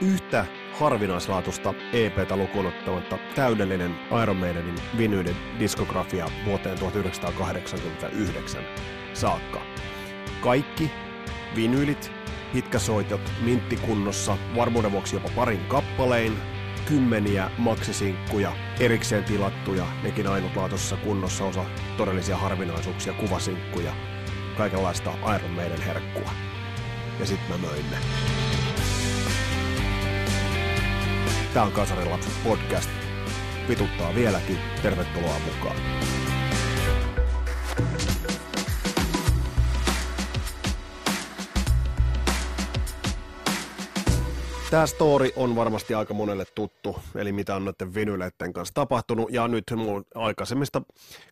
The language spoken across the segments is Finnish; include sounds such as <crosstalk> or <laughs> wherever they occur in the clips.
yhtä harvinaislaatusta EPtä lukuun ottamatta täydellinen Iron Maidenin vinyyden diskografia vuoteen 1989 saakka. Kaikki vinyylit, pitkäsoitot, minttikunnossa, varmuuden vuoksi jopa parin kappalein, kymmeniä maksisinkkuja, erikseen tilattuja, nekin ainutlaatuisessa kunnossa osa todellisia harvinaisuuksia, kuvasinkkuja, kaikenlaista Iron Maiden herkkua. Ja sitten mä möin ne. Tää on Kasarilapset podcast. Vituttaa vieläkin. Tervetuloa mukaan. Tämä story on varmasti aika monelle tuttu, eli mitä on noiden vinyleiden kanssa tapahtunut. Ja nyt mun aikaisemmista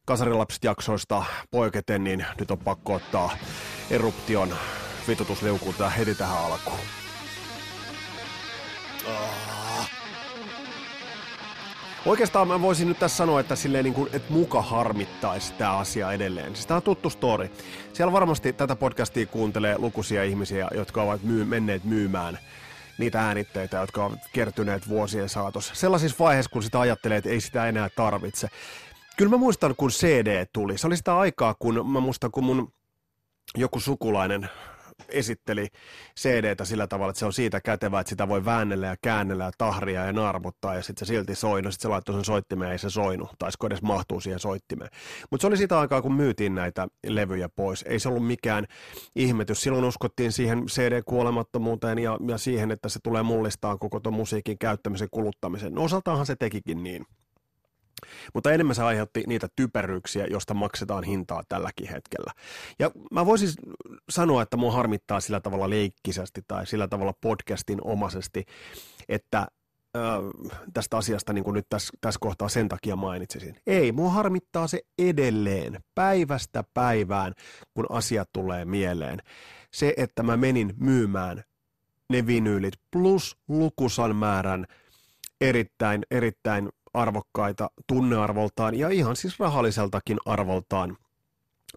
kasarilapset jaksoista poiketen, niin nyt on pakko ottaa eruption vitutusliukuun heti tähän alkuun. Ah. Oikeastaan mä voisin nyt tässä sanoa, että, silleen niin kuin, että muka harmittaisi tämä asia edelleen. Siis tämä on tuttu story. Siellä varmasti tätä podcastia kuuntelee lukuisia ihmisiä, jotka ovat myy- menneet myymään niitä äänitteitä, jotka ovat kertyneet vuosien saatossa. Sellaisissa vaiheissa, kun sitä ajattelee, että ei sitä enää tarvitse. Kyllä mä muistan, kun CD tuli. Se oli sitä aikaa, kun mä muistan, kun mun joku sukulainen esitteli CDtä sillä tavalla, että se on siitä kätevä, että sitä voi väännellä ja käännellä ja tahria ja narmuttaa ja sitten se silti soi. No sitten se laittoi sen soittimeen ja ei se soinut, taisiko edes mahtuu siihen soittimeen. Mutta se oli sitä aikaa, kun myytiin näitä levyjä pois. Ei se ollut mikään ihmetys. Silloin uskottiin siihen CD-kuolemattomuuteen ja, ja siihen, että se tulee mullistaa koko tuon musiikin käyttämisen kuluttamisen. No osaltaanhan se tekikin niin. Mutta enemmän se aiheutti niitä typeryyksiä, joista maksetaan hintaa tälläkin hetkellä. Ja mä voisin sanoa, että mua harmittaa sillä tavalla leikkisesti tai sillä tavalla podcastin omaisesti, että tästä asiasta niin kuin nyt tässä, tässä kohtaa sen takia mainitsisin. Ei, mua harmittaa se edelleen päivästä päivään, kun asiat tulee mieleen. Se, että mä menin myymään ne vinyylit plus lukusan määrän erittäin, erittäin arvokkaita tunnearvoltaan ja ihan siis rahalliseltakin arvoltaan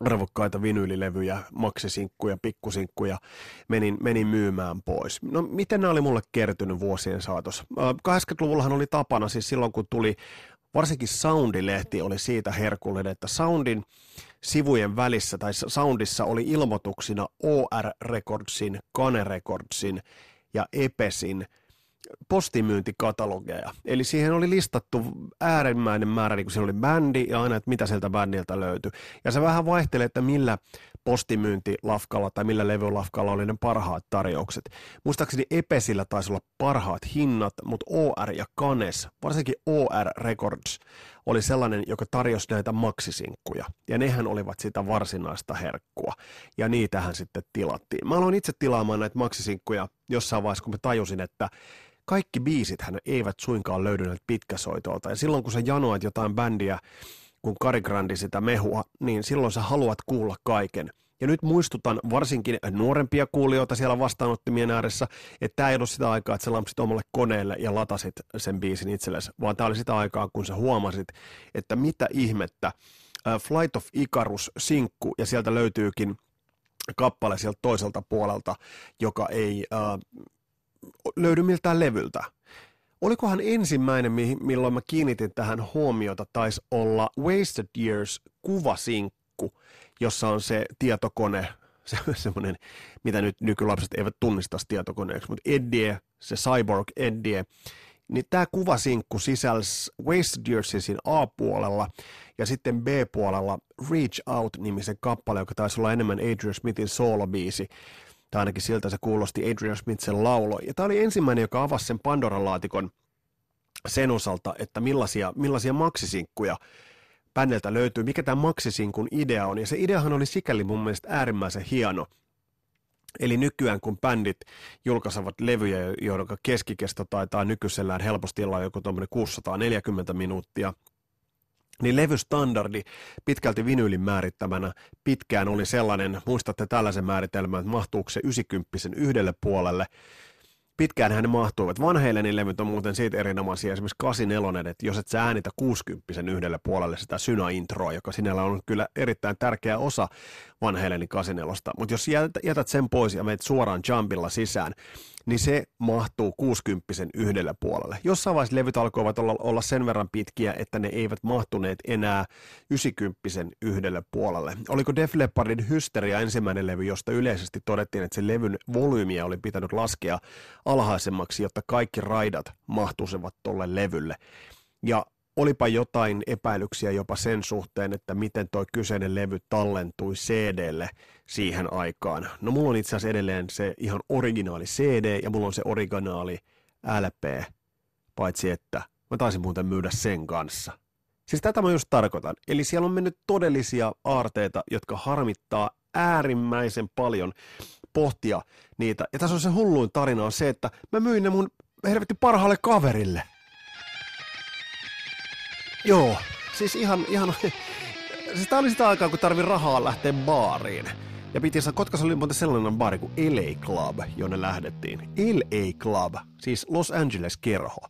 arvokkaita vinyylilevyjä, maksisinkkuja, pikkusinkkuja menin, menin myymään pois. No miten nämä oli mulle kertynyt vuosien saatossa? 80-luvullahan oli tapana, siis silloin kun tuli, varsinkin Soundilehti oli siitä herkullinen, että Soundin sivujen välissä tai Soundissa oli ilmoituksina OR Recordsin, Kane Recordsin ja Epesin – postimyyntikatalogeja. Eli siihen oli listattu äärimmäinen määrä, niin kuin siinä oli bändi ja aina, että mitä sieltä bändiltä löytyi. Ja se vähän vaihtelee, että millä postimyyntilafkalla tai millä levylafkalla oli ne parhaat tarjoukset. Muistaakseni Epesillä taisi olla parhaat hinnat, mutta OR ja Kanes, varsinkin OR Records, oli sellainen, joka tarjosi näitä maksisinkkuja. Ja nehän olivat sitä varsinaista herkkua. Ja niitähän sitten tilattiin. Mä aloin itse tilaamaan näitä maksisinkkuja jossain vaiheessa, kun mä tajusin, että kaikki hän eivät suinkaan löydy pitkäsoitolta. Ja silloin kun sä janoat jotain bändiä, kun Kari Grandi sitä mehua, niin silloin sä haluat kuulla kaiken. Ja nyt muistutan varsinkin nuorempia kuulijoita siellä vastaanottimien ääressä, että tämä ei ollut sitä aikaa, että sä lampsit omalle koneelle ja latasit sen biisin itsellesi, vaan tämä oli sitä aikaa, kun sä huomasit, että mitä ihmettä Flight of Icarus sinkku, ja sieltä löytyykin kappale sieltä toiselta puolelta, joka ei äh, löydy miltään levyltä. Olikohan ensimmäinen, milloin mä kiinnitin tähän huomiota, taisi olla Wasted Years kuvasinkku, jossa on se tietokone, <laughs> se semmoinen, mitä nyt nykylapset eivät tunnista tietokoneeksi, mutta Eddie, se Cyborg Eddie, niin tämä kuvasinkku sisälsi Wasted Yearsin A-puolella ja sitten B-puolella Reach Out-nimisen kappale, joka taisi olla enemmän Adrian Smithin soolobiisi tai ainakin siltä se kuulosti Adrian Smith sen lauloi. Ja tämä oli ensimmäinen, joka avasi sen Pandoran laatikon sen osalta, että millaisia, millaisia maksisinkkuja bändiltä löytyy, mikä tämä maksisinkun idea on. Ja se ideahan oli sikäli mun mielestä äärimmäisen hieno. Eli nykyään kun bändit julkaisevat levyjä, joiden keskikesto taitaa nykyisellään helposti olla joku 640 minuuttia – niin levystandardi pitkälti vinyylin määrittämänä pitkään oli sellainen, muistatte tällaisen määritelmän, että mahtuuko se 90 yhdelle puolelle. Pitkään hän mahtuivat. Van Halenin levyt on muuten siitä erinomaisia, esimerkiksi 84, että jos et sä äänitä 60 yhdelle puolelle sitä syna-introa, joka sinällä on kyllä erittäin tärkeä osa Van Halenin 84, mutta jos jätät sen pois ja meet suoraan jumpilla sisään, niin se mahtuu 60 yhdelle puolelle. Jossain vaiheessa levyt alkoivat olla, olla sen verran pitkiä, että ne eivät mahtuneet enää 90 yhdelle puolelle. Oliko Def Leppardin Hysteria ensimmäinen levy, josta yleisesti todettiin, että se levyn volyymiä oli pitänyt laskea alhaisemmaksi, jotta kaikki raidat mahtuisivat tolle levylle. Ja olipa jotain epäilyksiä jopa sen suhteen, että miten toi kyseinen levy tallentui CDlle siihen aikaan. No mulla on itse asiassa edelleen se ihan originaali CD ja mulla on se originaali LP, paitsi että mä taisin muuten myydä sen kanssa. Siis tätä mä just tarkoitan. Eli siellä on mennyt todellisia aarteita, jotka harmittaa äärimmäisen paljon pohtia niitä. Ja tässä on se hulluin tarina on se, että mä myin ne mun helvetti parhaalle kaverille – Joo, siis ihan, ihan <laughs> siis tää oli sitä aikaa, kun tarvi rahaa lähteä baariin. Ja piti saa, Kotkassa oli muuten sellainen baari kuin LA Club, jonne lähdettiin. LA Club, siis Los Angeles kerho.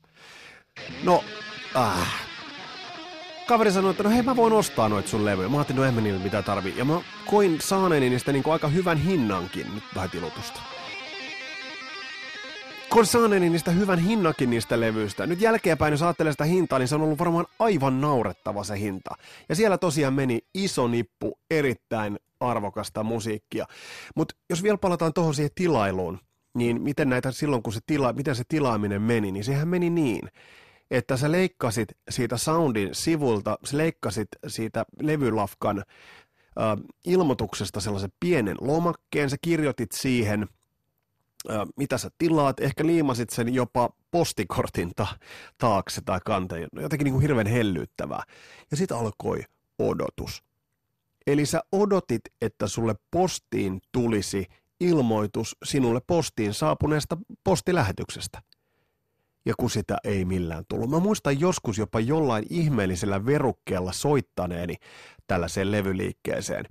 No, äh. Kaveri sanoi, että no hei mä voin ostaa noit sun levyjä. Mä ajattelin, no en mä niille mitä tarvii. Ja mä koin saaneeni niistä niinku aika hyvän hinnankin nyt vähän tilutusta kun saaneeni niistä hyvän hinnakin niistä levyistä. Nyt jälkeenpäin, jos ajattelee sitä hintaa, niin se on ollut varmaan aivan naurettava se hinta. Ja siellä tosiaan meni iso nippu erittäin arvokasta musiikkia. Mutta jos vielä palataan tuohon siihen tilailuun, niin miten näitä silloin, kun se, tila, miten se tilaaminen meni, niin sehän meni niin, että sä leikkasit siitä soundin sivulta, sä leikkasit siitä levylafkan äh, ilmoituksesta sellaisen pienen lomakkeen, sä kirjoitit siihen – mitä sä tilaat, ehkä liimasit sen jopa postikortin ta- taakse tai kanteen, jotenkin niin kuin hirveän hellyttävää. Ja sitten alkoi odotus. Eli sä odotit, että sulle postiin tulisi ilmoitus sinulle postiin saapuneesta postilähetyksestä. Ja kun sitä ei millään tullut. Mä muistan joskus jopa jollain ihmeellisellä verukkeella soittaneeni tällaiseen levyliikkeeseen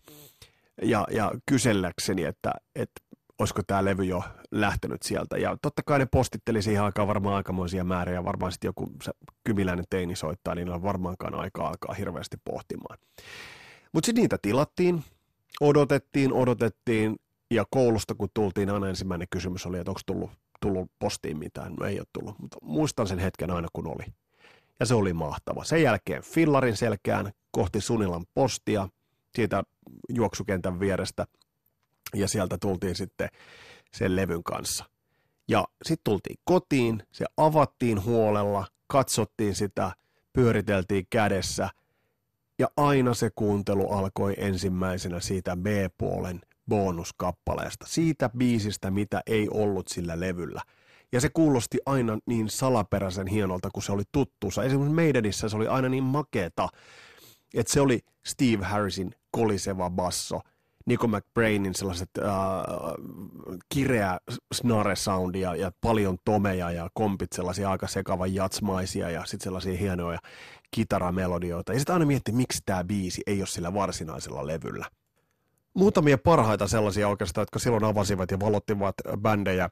ja, ja kyselläkseni, että, että olisiko tämä levy jo lähtenyt sieltä. Ja totta kai ne postitteli siihen aikaan varmaan aikamoisia määriä, varmaan sitten joku se kymiläinen teini soittaa, niin on varmaankaan aika alkaa hirveästi pohtimaan. Mutta sitten niitä tilattiin, odotettiin, odotettiin, ja koulusta kun tultiin, aina ensimmäinen kysymys oli, että onko tullut, tullut postiin mitään. No ei ole tullut, mutta muistan sen hetken aina kun oli. Ja se oli mahtava. Sen jälkeen fillarin selkään kohti Sunilan postia, siitä juoksukentän vierestä – ja sieltä tultiin sitten sen levyn kanssa. Ja sitten tultiin kotiin, se avattiin huolella, katsottiin sitä, pyöriteltiin kädessä ja aina se kuuntelu alkoi ensimmäisenä siitä B-puolen bonuskappaleesta, siitä biisistä, mitä ei ollut sillä levyllä. Ja se kuulosti aina niin salaperäisen hienolta, kun se oli tuttuusa. Esimerkiksi Maidenissä se oli aina niin makeeta, että se oli Steve Harrisin koliseva basso – Nico McBrainin sellaiset äh, kireä snare-soundia ja paljon tomeja ja kompit sellaisia aika sekavan jatsmaisia ja sitten sellaisia hienoja kitaramelodioita. Ja sitten aina mietti, miksi tämä biisi ei ole sillä varsinaisella levyllä. Muutamia parhaita sellaisia oikeastaan, jotka silloin avasivat ja valottivat bändejä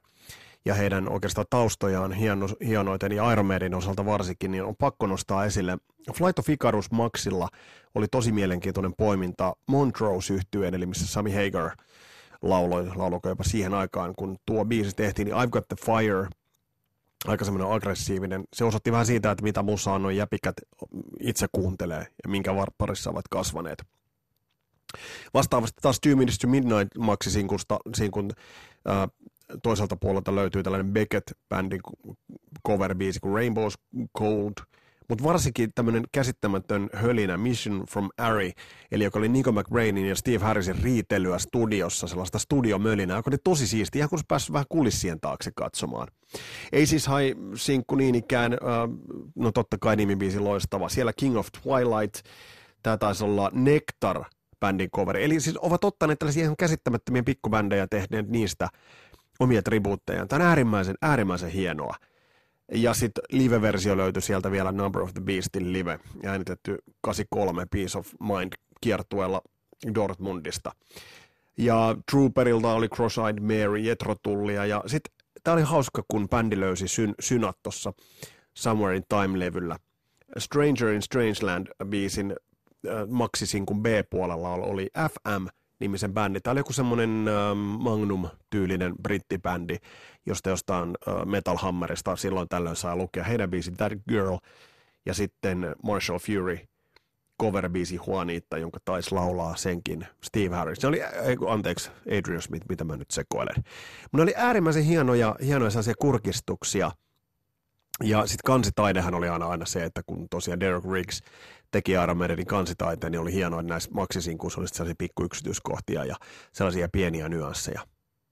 ja heidän oikeastaan taustojaan hieno, hienoiten ja Iron Maiden osalta varsinkin, niin on pakko nostaa esille. Flight of Icarus Maxilla oli tosi mielenkiintoinen poiminta Montrose yhtyeen, eli missä Sammy Hagar lauloi, lauloiko jopa siihen aikaan, kun tuo biisi tehtiin, niin I've Got the Fire, aika semmoinen aggressiivinen. Se osoitti vähän siitä, että mitä musaa noin jäpikät itse kuuntelee ja minkä varparissa ovat kasvaneet. Vastaavasti taas Two Minutes to Midnight maksi sinkusta, sinkun äh, toiselta puolelta löytyy tällainen Beckett-bändin cover-biisi kuin Rainbow's Cold, mutta varsinkin tämmöinen käsittämätön hölinä Mission from Ari, eli joka oli Nico McBrainin ja Steve Harrisin riitelyä studiossa, sellaista studiomölinää, joka oli tosi siisti, ihan kun se päässyt vähän kulissien taakse katsomaan. Ei siis hai sinkku niin ikään, äh, no totta kai nimibiisi loistava, siellä King of Twilight, tämä taisi olla Nectar, bändin cover. Eli siis ovat ottaneet tällaisia ihan käsittämättömiä pikkubändejä tehneet niistä omia tribuuttejaan. Tämä on äärimmäisen, äärimmäisen hienoa. Ja sitten live-versio löytyi sieltä vielä Number of the Beastin live, äänitetty 83 Piece of Mind kiertueella Dortmundista. Ja Trooperilta oli Cross-Eyed Mary, Jetro Tullia, ja sitten tämä oli hauska, kun bändi löysi syn, synat tuossa Somewhere in Time-levyllä. Stranger in Strangeland biisin äh, maksisinkun B-puolella oli FM nimisen bändi. Tämä oli joku semmoinen äh, Magnum-tyylinen brittibändi, josta jostain äh, Metal Hammerista silloin tällöin saa lukea heidän biisin That Girl ja sitten Marshall Fury cover-biisi Juanita, jonka taisi laulaa senkin Steve Harris. Se oli, anteeksi, Adrian Smith, mitä mä nyt sekoilen. Mutta oli äärimmäisen hienoja, hienoja sellaisia kurkistuksia. Ja sitten kansitaidehan oli aina, aina se, että kun tosiaan Derek Riggs teki Iron Maidenin kansitaiteen, niin oli hienoa, että näissä maksisinkuissa oli sellaisia pikku yksityiskohtia ja sellaisia pieniä nyansseja.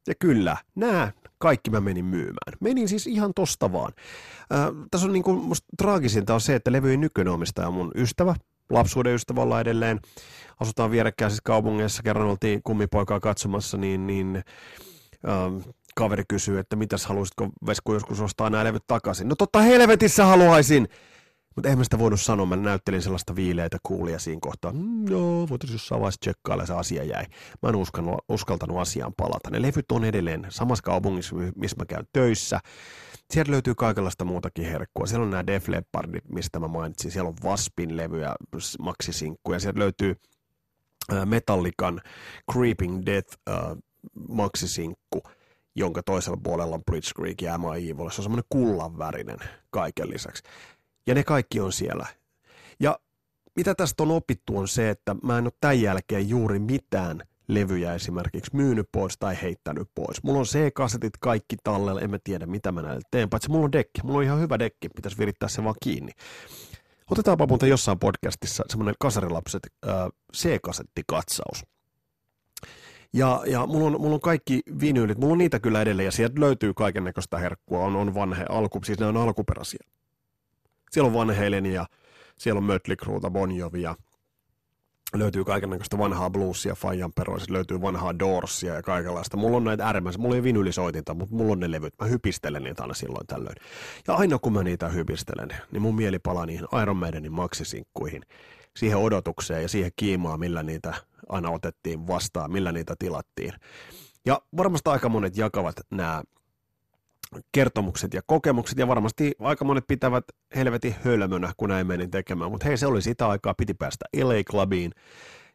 Ja kyllä, nämä kaikki mä menin myymään. Menin siis ihan tosta vaan. Äh, tässä on niin kuin, musta traagisinta on se, että levyin nykyinen omistaja on mun ystävä, lapsuuden ystävä ollaan edelleen. Asutaan vierekkäisissä kaupungeissa, kerran oltiin kummipoikaa katsomassa, niin, niin ähm, kaveri kysyy, että mitäs haluaisitko Vesku joskus ostaa nämä levyt takaisin. No totta helvetissä haluaisin! Mutta eihän mä sitä voinut sanoa, mä näyttelin sellaista viileitä kuulia siinä kohtaa. Mm, joo, voitaisiin jossain vaiheessa tsekkailla, se asia jäi. Mä en uskaltanut, uskaltanut asiaan palata. Ne levyt on edelleen samassa kaupungissa, missä mä käyn töissä. Sieltä löytyy kaikenlaista muutakin herkkua. Siellä on nämä Def Leppardit, mistä mä mainitsin. Siellä on Waspin levyjä, maksisinkkuja. Sieltä löytyy Metallican Creeping Death uh, maksisinkku, jonka toisella puolella on Blitzkrieg ja Emma Evil. Se on semmoinen kullanvärinen kaiken lisäksi. Ja ne kaikki on siellä. Ja mitä tästä on opittu on se, että mä en ole tämän jälkeen juuri mitään levyjä esimerkiksi myynyt pois tai heittänyt pois. Mulla on C-kasetit kaikki tallella, en mä tiedä mitä mä näille teen, paitsi mulla on dekki. Mulla on ihan hyvä dekki, pitäisi virittää se vaan kiinni. Otetaanpa muuten jossain podcastissa semmoinen kasarilapset C-kasettikatsaus. Ja, ja mulla, on, mulla on kaikki vinyylit, mulla on niitä kyllä edelleen ja sieltä löytyy kaiken näköistä herkkua, on, on vanhe, alku, siis ne on alkuperäisiä. Siellä on Van Halen ja siellä on Mötley Crueta, Bon Jovia, löytyy kaikenlaista vanhaa bluesia Fajan peroista, löytyy vanhaa Doorsia ja kaikenlaista. Mulla on näitä äärimmäisiä, mulla ei vinylisoitinta, mutta mulla on ne levyt. Mä hypistelen niitä aina silloin tällöin. Ja aina kun mä niitä hypistelen, niin mun mieli palaa niihin Iron Maidenin maksisinkkuihin, siihen odotukseen ja siihen kiimaan, millä niitä aina otettiin vastaan, millä niitä tilattiin. Ja varmasti aika monet jakavat nämä kertomukset ja kokemukset, ja varmasti aika monet pitävät helvetin hölmönä, kun näin menin tekemään, mutta hei, se oli sitä aikaa, piti päästä LA Clubiin,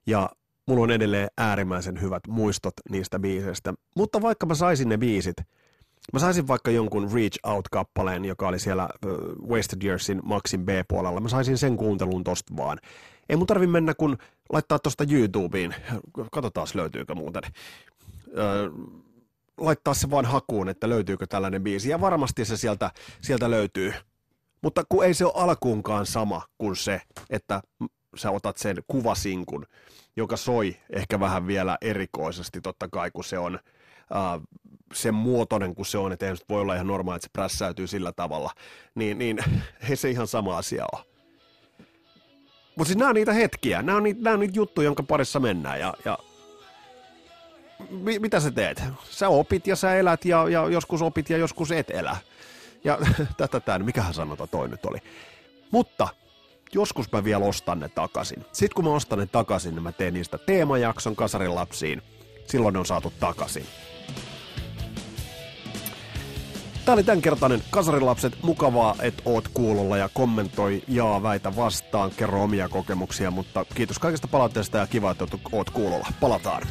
ja mulla on edelleen äärimmäisen hyvät muistot niistä biiseistä, mutta vaikka mä saisin ne biisit, mä saisin vaikka jonkun Reach Out-kappaleen, joka oli siellä uh, Wasted Yearsin Maxin B-puolella, mä saisin sen kuuntelun tosta vaan. Ei mun tarvi mennä kun laittaa tosta YouTubeen, katsotaan löytyykö muuten. Uh, laittaa se vaan hakuun, että löytyykö tällainen biisi. Ja varmasti se sieltä, sieltä löytyy. Mutta kun ei se ole alkuunkaan sama kuin se, että sä otat sen kuvasinkun, joka soi ehkä vähän vielä erikoisesti totta kai, kun se on uh, sen muotoinen kuin se on, että ei voi olla ihan normaali, että se prässäytyy sillä tavalla, niin, niin <laughs> ei se ihan sama asia ole. Mutta siis nämä on niitä hetkiä, nämä on niitä, on niitä juttuja, jonka parissa mennään ja, ja mi- mitä sä teet? Sä opit ja sä elät ja, ja joskus opit ja joskus et elä. Ja <laughs> tätä tämän, mikähän sanota toi nyt oli. Mutta joskus mä vielä ostan ne takaisin. Sitten kun mä ostan ne takaisin, niin mä teen niistä teemajakson kasarin lapsiin. Silloin ne on saatu takaisin. Tämä oli tämänkertainen Kasarilapset. Mukavaa, että oot kuulolla ja kommentoi ja väitä vastaan. Kerro omia kokemuksia, mutta kiitos kaikesta palautteesta ja kiva, että oot kuulolla. Palataan.